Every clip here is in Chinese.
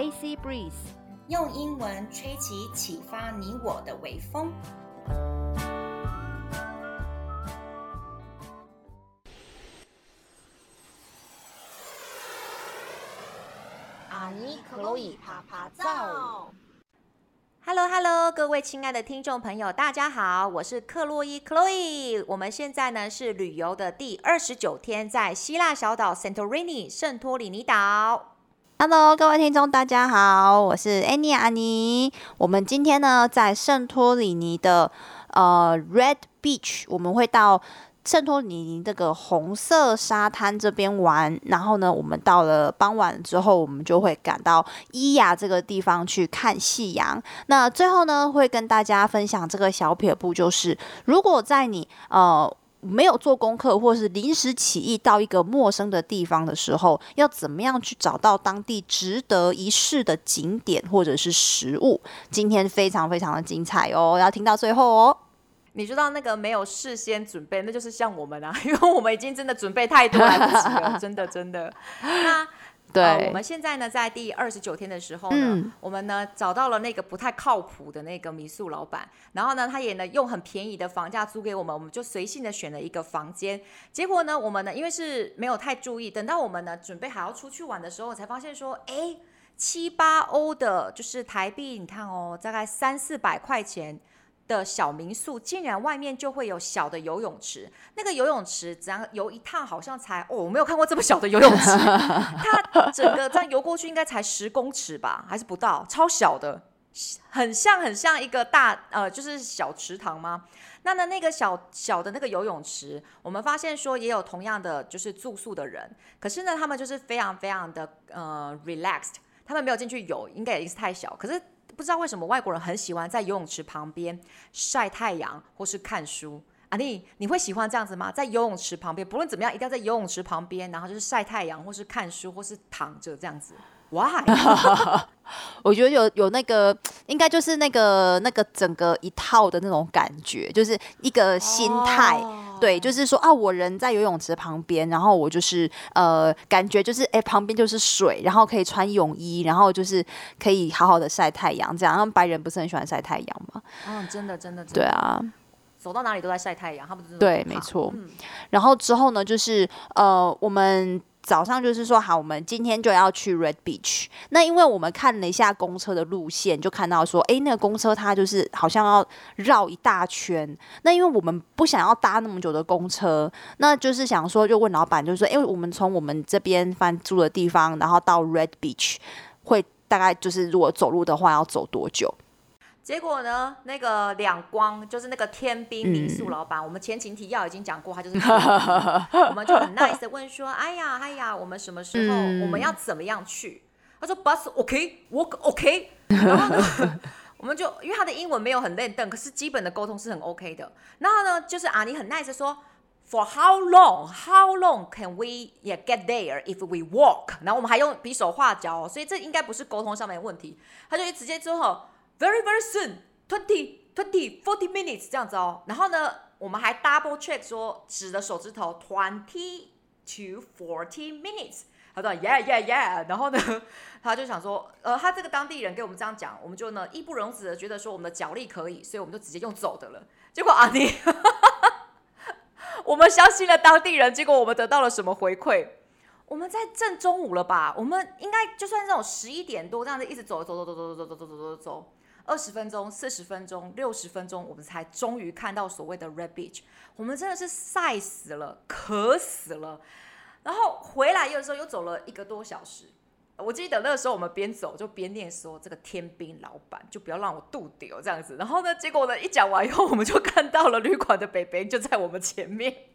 AC Breeze，用英文吹起启发你我的微风。阿尼克洛伊趴趴造。Hello Hello，各位亲爱的听众朋友，大家好，我是克洛伊 Chloe。我们现在呢是旅游的第二十九天，在希腊小岛 Santorini 圣托里尼岛。Hello，各位听众，大家好，我是 Annie 阿妮。我们今天呢在圣托里尼的呃 Red Beach，我们会到。圣托里尼这个红色沙滩这边玩，然后呢，我们到了傍晚之后，我们就会赶到伊亚这个地方去看夕阳。那最后呢，会跟大家分享这个小撇步，就是如果在你呃没有做功课，或是临时起意到一个陌生的地方的时候，要怎么样去找到当地值得一试的景点或者是食物？今天非常非常的精彩哦，要听到最后哦。你知道那个没有事先准备，那就是像我们啊，因为我们已经真的准备太多来不及了，真的真的。那对、呃，我们现在呢，在第二十九天的时候呢，嗯、我们呢找到了那个不太靠谱的那个民宿老板，然后呢，他也呢用很便宜的房价租给我们，我们就随性的选了一个房间。结果呢，我们呢因为是没有太注意，等到我们呢准备还要出去玩的时候，才发现说，哎，七八欧的，就是台币，你看哦，大概三四百块钱。的小民宿竟然外面就会有小的游泳池，那个游泳池只要游一趟好像才哦，我没有看过这么小的游泳池，它整个这样游过去应该才十公尺吧，还是不到，超小的，很像很像一个大呃，就是小池塘吗？那呢那个小小的那个游泳池，我们发现说也有同样的就是住宿的人，可是呢他们就是非常非常的呃 relaxed，他们没有进去游，应该也是太小，可是。不知道为什么外国人很喜欢在游泳池旁边晒太阳或是看书。阿丽，你会喜欢这样子吗？在游泳池旁边，不论怎么样，一定要在游泳池旁边，然后就是晒太阳或是看书或是躺着这样子。Why？我觉得有有那个，应该就是那个那个整个一套的那种感觉，就是一个心态。Oh. 对，就是说啊，我人在游泳池旁边，然后我就是呃，感觉就是哎，旁边就是水，然后可以穿泳衣，然后就是可以好好的晒太阳，这样。他们白人不是很喜欢晒太阳吗？嗯，真的，真的，真的。对啊，走到哪里都在晒太阳，他们对，没错。嗯，然后之后呢，就是呃，我们。早上就是说好，我们今天就要去 Red Beach。那因为我们看了一下公车的路线，就看到说，哎，那个公车它就是好像要绕一大圈。那因为我们不想要搭那么久的公车，那就是想说，就问老板，就是说，哎，我们从我们这边翻住的地方，然后到 Red Beach，会大概就是如果走路的话要走多久？结果呢，那个两光就是那个天兵民宿老板，嗯、我们前情提要已经讲过，他就是，我们就很 nice 的问说，哎呀，哎呀，我们什么时候，嗯、我们要怎么样去？他说 bus OK，walk OK，然后呢，我们就因为他的英文没有很练邓，可是基本的沟通是很 OK 的。然后呢，就是阿尼很 nice 的说，for how long，how long can we yeah get there if we walk？然后我们还用比手画脚，所以这应该不是沟通上面的问题。他就直接之后。Very very soon, twenty, twenty, forty minutes 这样子哦。然后呢，我们还 double check 说指的手指头 twenty to forty minutes。他说 Yeah, yeah, yeah。然后呢，他就想说，呃，他这个当地人给我们这样讲，我们就呢义不容辞的觉得说我们的脚力可以，所以我们就直接用走的了。结果阿尼，我们相信了当地人，结果我们得到了什么回馈？我们在正中午了吧？我们应该就算这种十一点多这样子一直走走走走走走走走走走走。二十分钟、四十分钟、六十分钟，我们才终于看到所谓的 Red Beach。我们真的是晒死了，渴死了。然后回来有时候又走了一个多小时。我记得那个时候我们边走就边念说：“这个天兵老板就不要让我肚丢这样子。”然后呢，结果呢一讲完以后，我们就看到了旅馆的北北就在我们前面。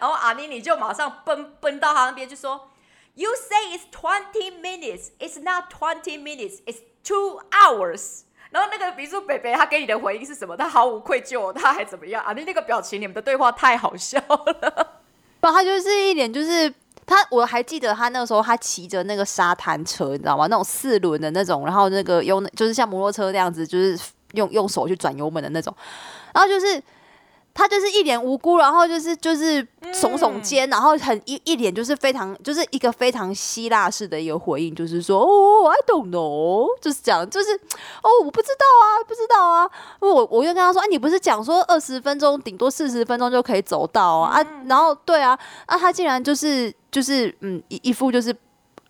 然后阿妮妮就马上奔奔到他那边就说：“You say it's twenty minutes, it's not twenty minutes, it's two hours。”然后那个民宿北北他给你的回应是什么？他毫无愧疚，他还怎么样啊？你那个表情，你们的对话太好笑了。不，他就是一脸就是他，我还记得他那个时候他骑着那个沙滩车，你知道吗？那种四轮的那种，然后那个用就是像摩托车那样子，就是用用手去转油门的那种。然后就是他就是一脸无辜，然后就是就是耸耸肩，然后很一一脸就是非常就是一个非常希腊式的一个回应，就是说哦，I don't know，就是讲就是哦，我不知道啊，不知道啊。我我就跟他说，哎，你不是讲说二十分钟顶多四十分钟就可以走到啊？啊，然后对啊，啊，他竟然就是就是嗯一一副就是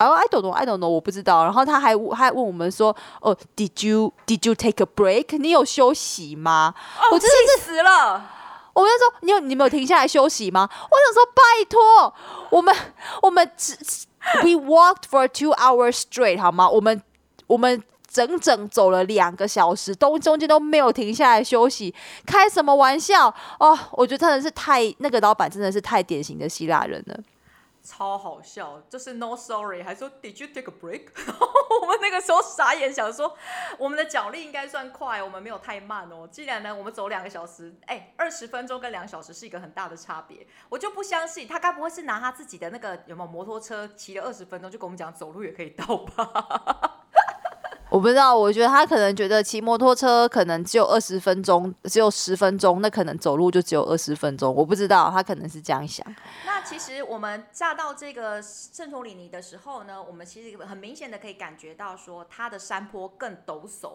哦，I don't know，I don't know，我不知道。然后他还还问我们说，哦，Did you Did you take a break？你有休息吗？哦、我真的是死了。我就说：“你有你没有停下来休息吗？”我想说：“拜托，我们我们只 we walked for two hours straight 好吗？我们我们整整走了两个小时，都中间都没有停下来休息，开什么玩笑哦！我觉得真的是太那个老板真的是太典型的希腊人了。”超好笑，就是 no sorry，还说 did you take a break？我们那个时候傻眼，想说我们的脚力应该算快，我们没有太慢哦。既然呢，我们走两个小时，哎，二十分钟跟两小时是一个很大的差别，我就不相信他该不会是拿他自己的那个有没有摩托车骑了二十分钟就跟我们讲走路也可以到吧？我不知道，我觉得他可能觉得骑摩托车可能只有二十分钟，只有十分钟，那可能走路就只有二十分钟。我不知道，他可能是这样想。那其实我们下到这个圣托里尼的时候呢，我们其实很明显的可以感觉到说，它的山坡更陡擞，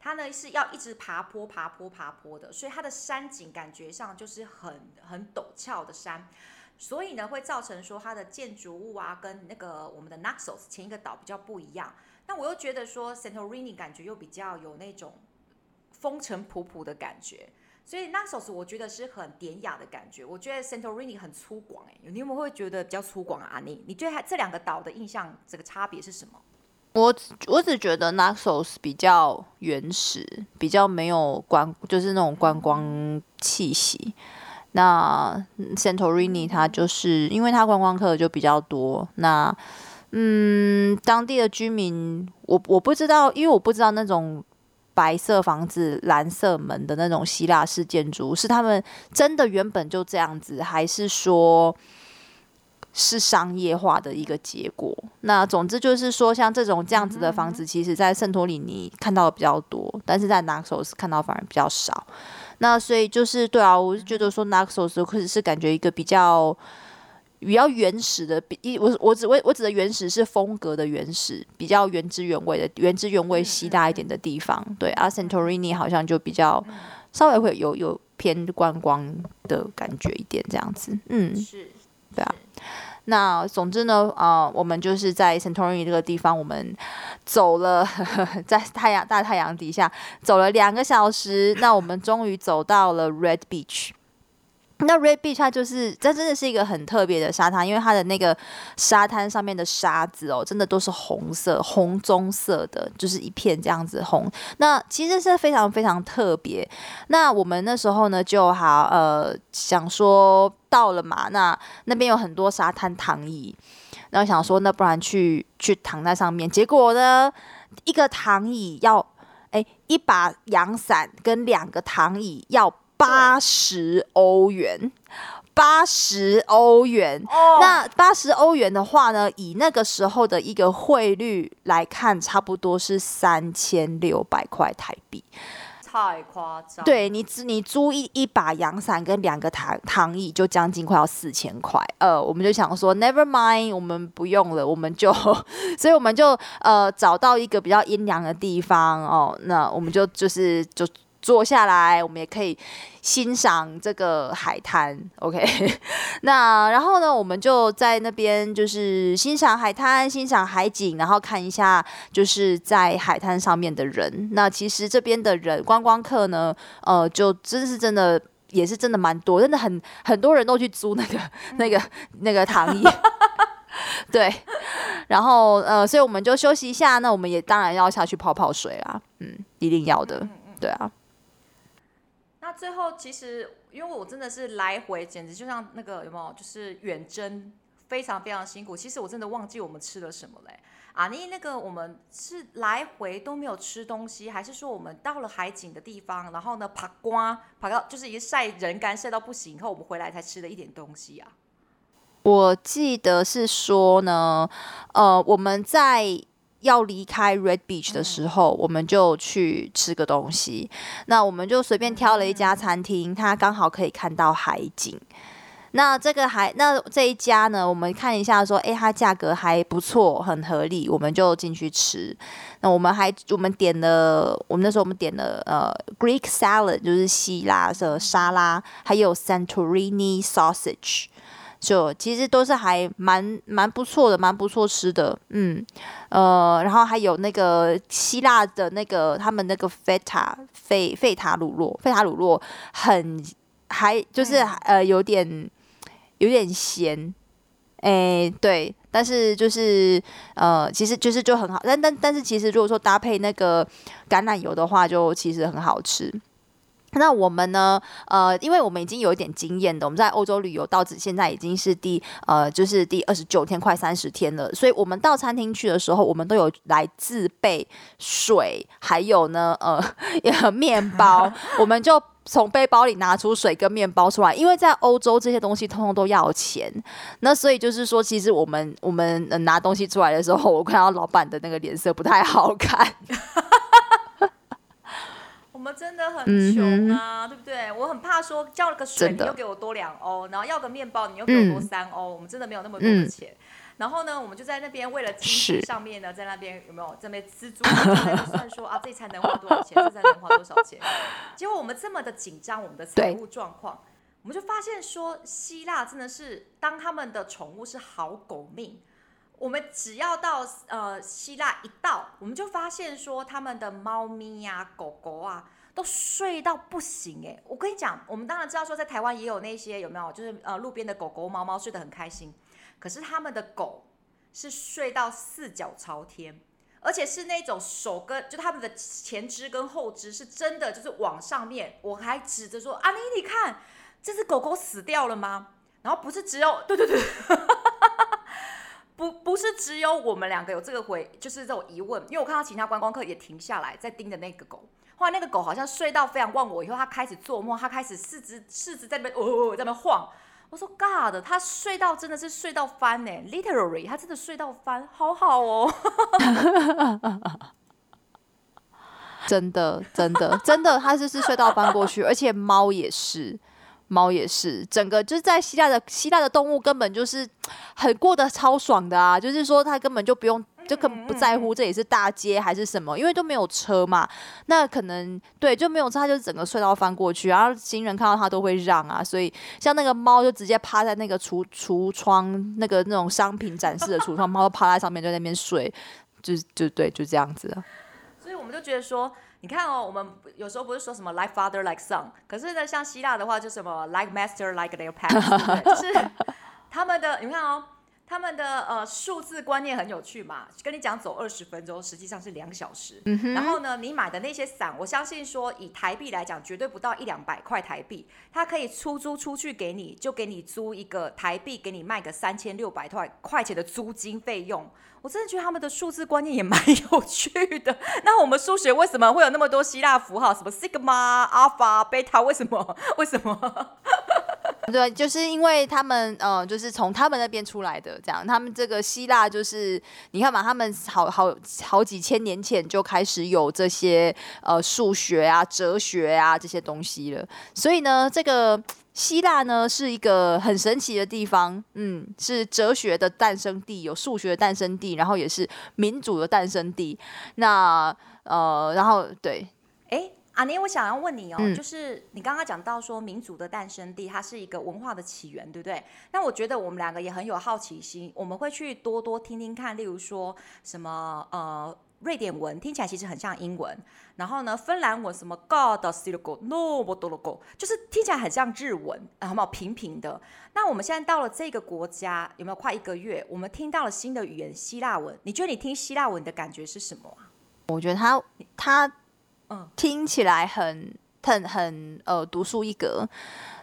它呢是要一直爬坡、爬坡、爬坡的，所以它的山景感觉上就是很很陡峭的山，所以呢会造成说它的建筑物啊跟那个我们的 Naxos 前一个岛比较不一样。那我又觉得说，Santorini 感觉又比较有那种风尘仆仆的感觉，所以 Naxos 我觉得是很典雅的感觉。我觉得 Santorini 很粗犷，哎，你有没有会觉得比较粗犷啊？你你对这两个岛的印象，这个差别是什么？我我只觉得 Naxos 比较原始，比较没有观，就是那种观光气息。那 Santorini 它就是因为它观光客就比较多，那。嗯，当地的居民，我我不知道，因为我不知道那种白色房子、蓝色门的那种希腊式建筑是他们真的原本就这样子，还是说是商业化的一个结果？那总之就是说，像这种这样子的房子，其实在圣托里尼看到的比较多，但是在 Naxos 看到反而比较少。那所以就是对啊，我就觉得说 Naxos 可是是感觉一个比较。比较原始的，比一我我指我我指的原始是风格的原始，比较原汁原味的原汁原味希腊一点的地方。对，而 Santorini 好像就比较稍微会有有偏观光的感觉一点这样子。嗯，是，对啊。那总之呢，啊、呃，我们就是在 Santorini 这个地方，我们走了呵呵 在太阳大太阳底下走了两个小时，那我们终于走到了 Red Beach。那 Red Beach 它就是，这真的是一个很特别的沙滩，因为它的那个沙滩上面的沙子哦，真的都是红色、红棕色的，就是一片这样子红。那其实是非常非常特别。那我们那时候呢，就好呃想说到了嘛，那那边有很多沙滩躺椅，然后想说那不然去去躺在上面。结果呢，一个躺椅要哎一把阳伞跟两个躺椅要。八十欧元，八十欧元。Oh. 那八十欧元的话呢，以那个时候的一个汇率来看，差不多是三千六百块台币。太夸张！对你，你租一一把阳伞跟两个躺躺椅，就将近快要四千块。呃，我们就想说，Never mind，我们不用了，我们就，所以我们就呃找到一个比较阴凉的地方哦。那我们就就是就。坐下来，我们也可以欣赏这个海滩。OK，那然后呢，我们就在那边就是欣赏海滩、欣赏海景，然后看一下就是在海滩上面的人。那其实这边的人观光客呢，呃，就真是真的也是真的蛮多，真的很 很多人都去租那个那个那个躺椅。对，然后呃，所以我们就休息一下。那我们也当然要下去泡泡水啦，嗯，一定要的，对啊。最后其实，因为我真的是来回，简直就像那个有没有，就是远征，非常非常辛苦。其实我真的忘记我们吃了什么嘞。啊，你那个我们是来回都没有吃东西，还是说我们到了海景的地方，然后呢爬瓜爬到就是一晒人干晒到不行，以后我们回来才吃了一点东西啊？我记得是说呢，呃，我们在。要离开 Red Beach 的时候，我们就去吃个东西。那我们就随便挑了一家餐厅，它刚好可以看到海景。那这个还那这一家呢，我们看一下说，哎，它价格还不错，很合理，我们就进去吃。那我们还我们点了，我们那时候我们点了呃 Greek salad，就是希腊的沙拉，还有 Santorini sausage，就其实都是还蛮蛮不错的，蛮不错吃的，嗯呃，然后还有那个希腊的那个他们那个 feta 费费塔鲁洛，费塔鲁洛很还就是呃有点。有点咸，哎、欸，对，但是就是呃，其实就是就很好，但但但是其实如果说搭配那个橄榄油的话，就其实很好吃。那我们呢，呃，因为我们已经有一点经验的，我们在欧洲旅游到现在已经是第呃，就是第二十九天，快三十天了，所以我们到餐厅去的时候，我们都有来自备水，还有呢，呃，面包，我们就。从背包里拿出水跟面包出来，因为在欧洲这些东西通通都要钱，那所以就是说，其实我们我们拿东西出来的时候，我看到老板的那个脸色不太好看。我们真的很穷啊，嗯、对不对？我很怕说叫了个水，你又给我多两欧，然后要个面包，你又给我多三欧，嗯、我们真的没有那么多的钱。嗯 然后呢，我们就在那边为了经济上面呢，在那边有没有这边资助，在那算说啊，这餐能花多少钱，这餐能花多少钱。结果我们这么的紧张，我们的财务状况，我们就发现说，希腊真的是当他们的宠物是好狗命。我们只要到呃希腊一到，我们就发现说，他们的猫咪呀、啊、狗狗啊，都睡到不行哎。我跟你讲，我们当然知道说，在台湾也有那些有没有，就是呃路边的狗狗、猫猫睡得很开心。可是他们的狗是睡到四脚朝天，而且是那种手跟就他们的前肢跟后肢是真的就是往上面。我还指着说：“阿妮，你看这只狗狗死掉了吗？”然后不是只有对对对，不是只有我们两个有这个回，就是这种疑问。因为我看到其他观光客也停下来在盯着那个狗，后来那个狗好像睡到非常忘我以后，它开始做梦，它开始四肢四肢在那边哦在那边晃。我说 God，他睡到真的是睡到翻呢，literally，他真的睡到翻，好好哦，真的真的真的，他就是睡到翻过去，而且猫也是，猫也是，整个就是在希腊的希腊的动物根本就是很过得超爽的啊，就是说它根本就不用。就根本不在乎这里是大街还是什么，因为都没有车嘛。那可能对，就没有车，他就整个隧道翻过去，然后行人看到他都会让啊。所以像那个猫就直接趴在那个橱橱窗那个那种商品展示的橱窗，猫都趴在上面就在那边睡，就就对，就这样子。所以我们就觉得说，你看哦，我们有时候不是说什么 like father like son，可是呢，像希腊的话就什么 like master like their pets，就是他们的，你看哦。他们的呃数字观念很有趣嘛，跟你讲走二十分钟，实际上是两小时。嗯、哼然后呢，你买的那些伞，我相信说以台币来讲，绝对不到一两百块台币，它可以出租出去给你，就给你租一个台币，给你卖个三千六百块块钱的租金费用。我真的觉得他们的数字观念也蛮有趣的。那我们数学为什么会有那么多希腊符号？什么 sigma、alpha、beta？为什么？为什么？对，就是因为他们，呃，就是从他们那边出来的，这样。他们这个希腊，就是你看嘛，他们好好好几千年前就开始有这些呃数学啊、哲学啊这些东西了。所以呢，这个希腊呢是一个很神奇的地方，嗯，是哲学的诞生地，有数学的诞生地，然后也是民主的诞生地。那呃，然后对，哎。阿妮，我想要问你哦，嗯、就是你刚刚讲到说民族的诞生地，它是一个文化的起源，对不对？那我觉得我们两个也很有好奇心，我们会去多多听听看，例如说什么呃瑞典文，听起来其实很像英文，然后呢芬兰文什么 God still no but do go，就是听起来很像日文，然后有没有平平的？那我们现在到了这个国家，有没有快一个月？我们听到了新的语言希腊文，你觉得你听希腊文的感觉是什么啊？我觉得他他。嗯，听起来很很很呃独树一格。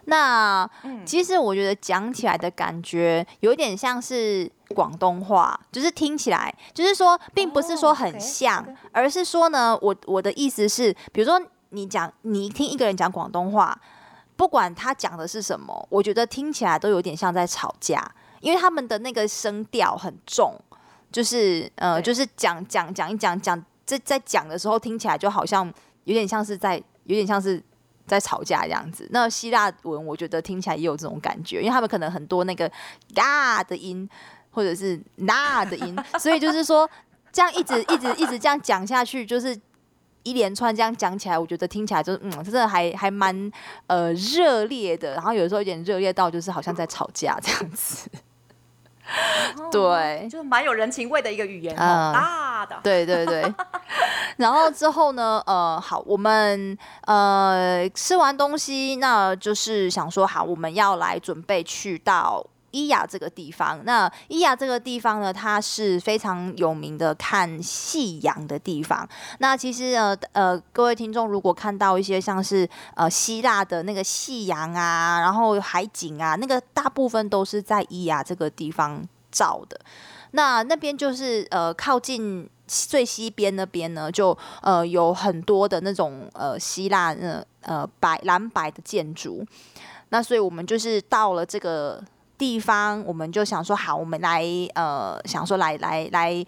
那、嗯、其实我觉得讲起来的感觉有点像是广东话，就是听起来就是说，并不是说很像，哦、okay, okay. 而是说呢，我我的意思是，比如说你讲你听一个人讲广东话，不管他讲的是什么，我觉得听起来都有点像在吵架，因为他们的那个声调很重。就是呃，就是讲讲讲一讲讲，在在讲的时候听起来就好像有点像是在，有点像是在吵架这样子。那希腊文我觉得听起来也有这种感觉，因为他们可能很多那个嘎的音，或者是那的音，所以就是说这样一直一直一直这样讲下去，就是一连串这样讲起来，我觉得听起来就是嗯，真的还还蛮呃热烈的，然后有时候有点热烈到就是好像在吵架这样子。对，就是蛮有人情味的一个语言，嗯，大的。对对对。然后之后呢，呃，好，我们呃吃完东西，那就是想说，好，我们要来准备去到伊亚这个地方。那伊亚这个地方呢，它是非常有名的看夕阳的地方。那其实呃呃，各位听众如果看到一些像是呃希腊的那个夕阳啊，然后海景啊，那个大部分都是在伊亚这个地方照的。那那边就是呃靠近。最西边那边呢，就呃有很多的那种呃希腊那呃白蓝白的建筑，那所以我们就是到了这个地方，我们就想说好，我们来呃想说来来来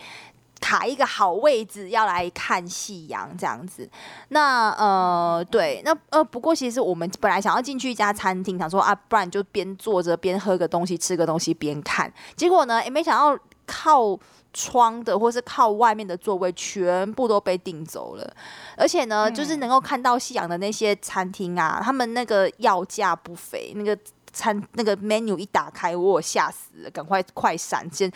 卡一个好位置，要来看夕阳这样子。那呃对，那呃不过其实我们本来想要进去一家餐厅，想说啊，不然就边坐着边喝个东西，吃个东西边看。结果呢，也没想到靠。窗的或是靠外面的座位全部都被订走了，而且呢，嗯、就是能够看到夕阳的那些餐厅啊，他们那个要价不菲，那个。餐那个 menu 一打开，我吓死了，赶快快闪！先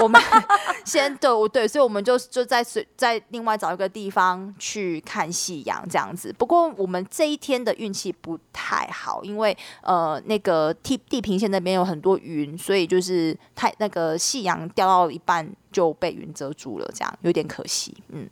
我们 先对对，所以我们就就在在另外找一个地方去看夕阳这样子。不过我们这一天的运气不太好，因为呃那个地地平线那边有很多云，所以就是太那个夕阳掉到一半就被云遮住了，这样有点可惜。嗯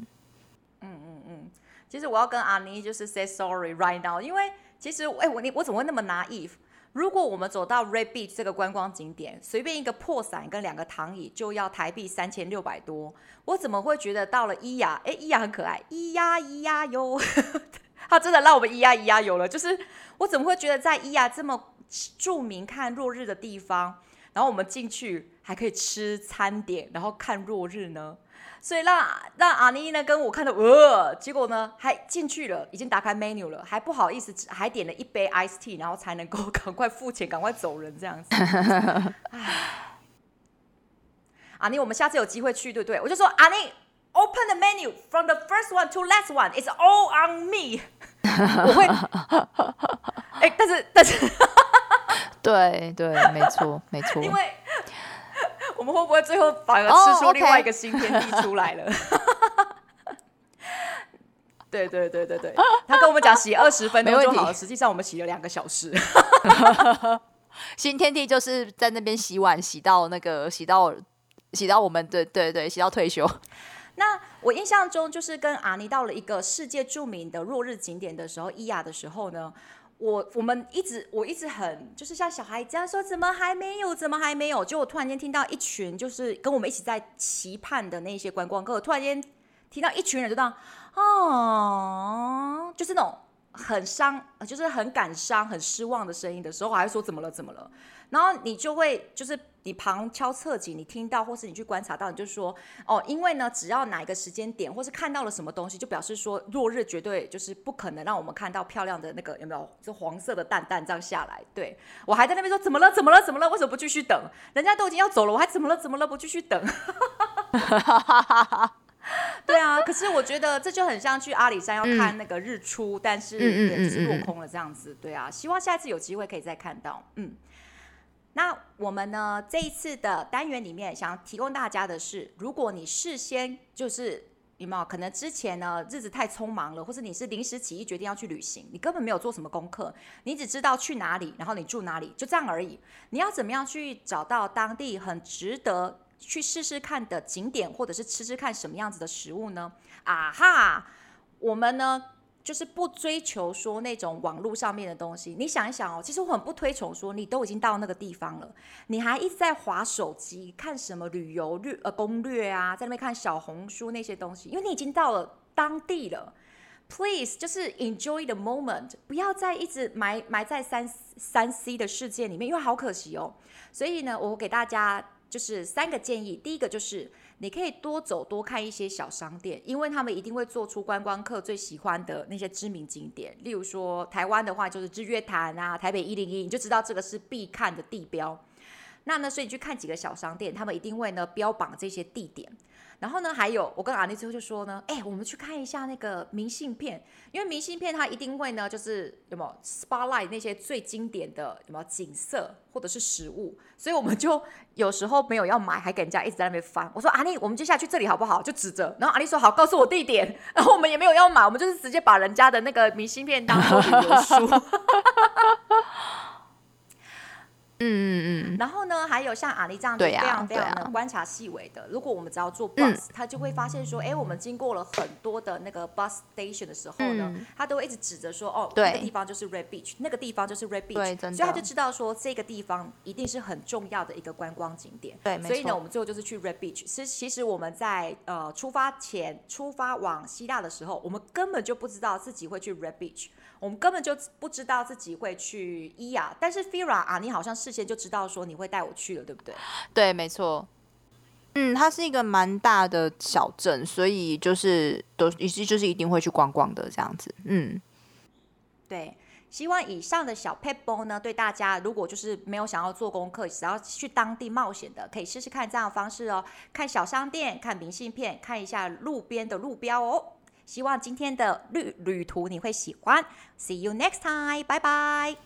嗯嗯嗯，其实我要跟阿妮就是 say sorry right now，因为其实哎我你我怎么会那么拿 if 如果我们走到 Red Beach 这个观光景点，随便一个破伞跟两个躺椅就要台币三千六百多，我怎么会觉得到了伊亚？诶，伊亚很可爱，咿呀咿呀哟，他真的让我们咿呀咿呀哟了。就是我怎么会觉得在伊亚这么著名看落日的地方，然后我们进去还可以吃餐点，然后看落日呢？所以让让阿妮呢跟我看到，呃，结果呢还进去了，已经打开 menu 了，还不好意思，还点了一杯 iced tea，然后才能够赶快付钱，赶快走人这样子。阿妮，我们下次有机会去，对不对？我就说阿妮，open the menu from the first one to last one，it's all on me。我会，哎、欸，但是但是，对对，没错没错，因为。我们会不会最后反而吃出另外一个新天地出来了？Oh. 对对对对对，他跟我们讲洗二十分钟就好了，实际上我们洗了两个小时。新天地就是在那边洗碗，洗到那个洗到洗到我们对对对，洗到退休。那我印象中就是跟阿尼到了一个世界著名的落日景点的时候，伊亚的时候呢。我我们一直我一直很就是像小孩这样说，怎么还没有？怎么还没有？就我突然间听到一群就是跟我们一起在期盼的那些观光客，突然间听到一群人就这样，哦，就是那种很伤，就是很感伤、很失望的声音的时候，我还说怎么了？怎么了？然后你就会就是。你旁敲侧击，你听到或是你去观察到，你就说哦，因为呢，只要哪一个时间点，或是看到了什么东西，就表示说落日绝对就是不可能让我们看到漂亮的那个有没有？就黄色的蛋蛋这样下来。对，我还在那边说怎么了？怎么了？怎么了？为什么不继续等？人家都已经要走了，我还怎么了？怎么了？不继续等？对啊，可是我觉得这就很像去阿里山要看那个日出，嗯、但是也就是落空了这样子。对啊，希望下一次有机会可以再看到。嗯。那我们呢，这一次的单元里面，想提供大家的是，如果你事先就是有没有可能之前呢日子太匆忙了，或是你是临时起意决定要去旅行，你根本没有做什么功课，你只知道去哪里，然后你住哪里，就这样而已。你要怎么样去找到当地很值得去试试看的景点，或者是吃吃看什么样子的食物呢？啊哈，我们呢？就是不追求说那种网络上面的东西。你想一想哦，其实我很不推崇说你都已经到那个地方了，你还一直在划手机看什么旅游略呃攻略啊，在那边看小红书那些东西，因为你已经到了当地了。Please，就是 enjoy the moment，不要再一直埋埋在三三 C 的世界里面，因为好可惜哦。所以呢，我给大家就是三个建议。第一个就是你可以多走多看一些小商店，因为他们一定会做出观光客最喜欢的那些知名景点。例如说台湾的话，就是日月潭啊、台北一零一，你就知道这个是必看的地标。那呢，所以你去看几个小商店，他们一定会呢标榜这些地点。然后呢，还有我跟阿妮之后就说呢，哎，我们去看一下那个明信片，因为明信片它一定会呢，就是有没有 spotlight 那些最经典的有没有景色或者是食物，所以我们就有时候没有要买，还给人家一直在那边翻。我说阿妮，我们接下去这里好不好？就指着，然后阿妮说好，告诉我地点。然后我们也没有要买，我们就是直接把人家的那个明信片当做旅游书。嗯嗯嗯，然后呢，还有像阿妮这样子非常非常的观察细微的，如果我们只要做 bus，他就会发现说，哎，我们经过了很多的那个 bus station 的时候呢，他都会一直指着说，哦，那个地方就是 Red Beach，那个地方就是 Red Beach，所以他就知道说这个地方一定是很重要的一个观光景点。对，所以呢，我们最后就是去 Red Beach。其实其实我们在呃出发前出发往希腊的时候，我们根本就不知道自己会去 Red Beach。我们根本就不知道自己会去伊亚，但是 Fira 啊，你好像事先就知道说你会带我去了，对不对？对，没错。嗯，它是一个蛮大的小镇，所以就是都一直就是一定会去逛逛的这样子。嗯，对。希望以上的小撇步呢，对大家如果就是没有想要做功课，只要去当地冒险的，可以试试看这样的方式哦。看小商店，看明信片，看一下路边的路标哦。希望今天的旅旅途你会喜欢。See you next time，拜拜。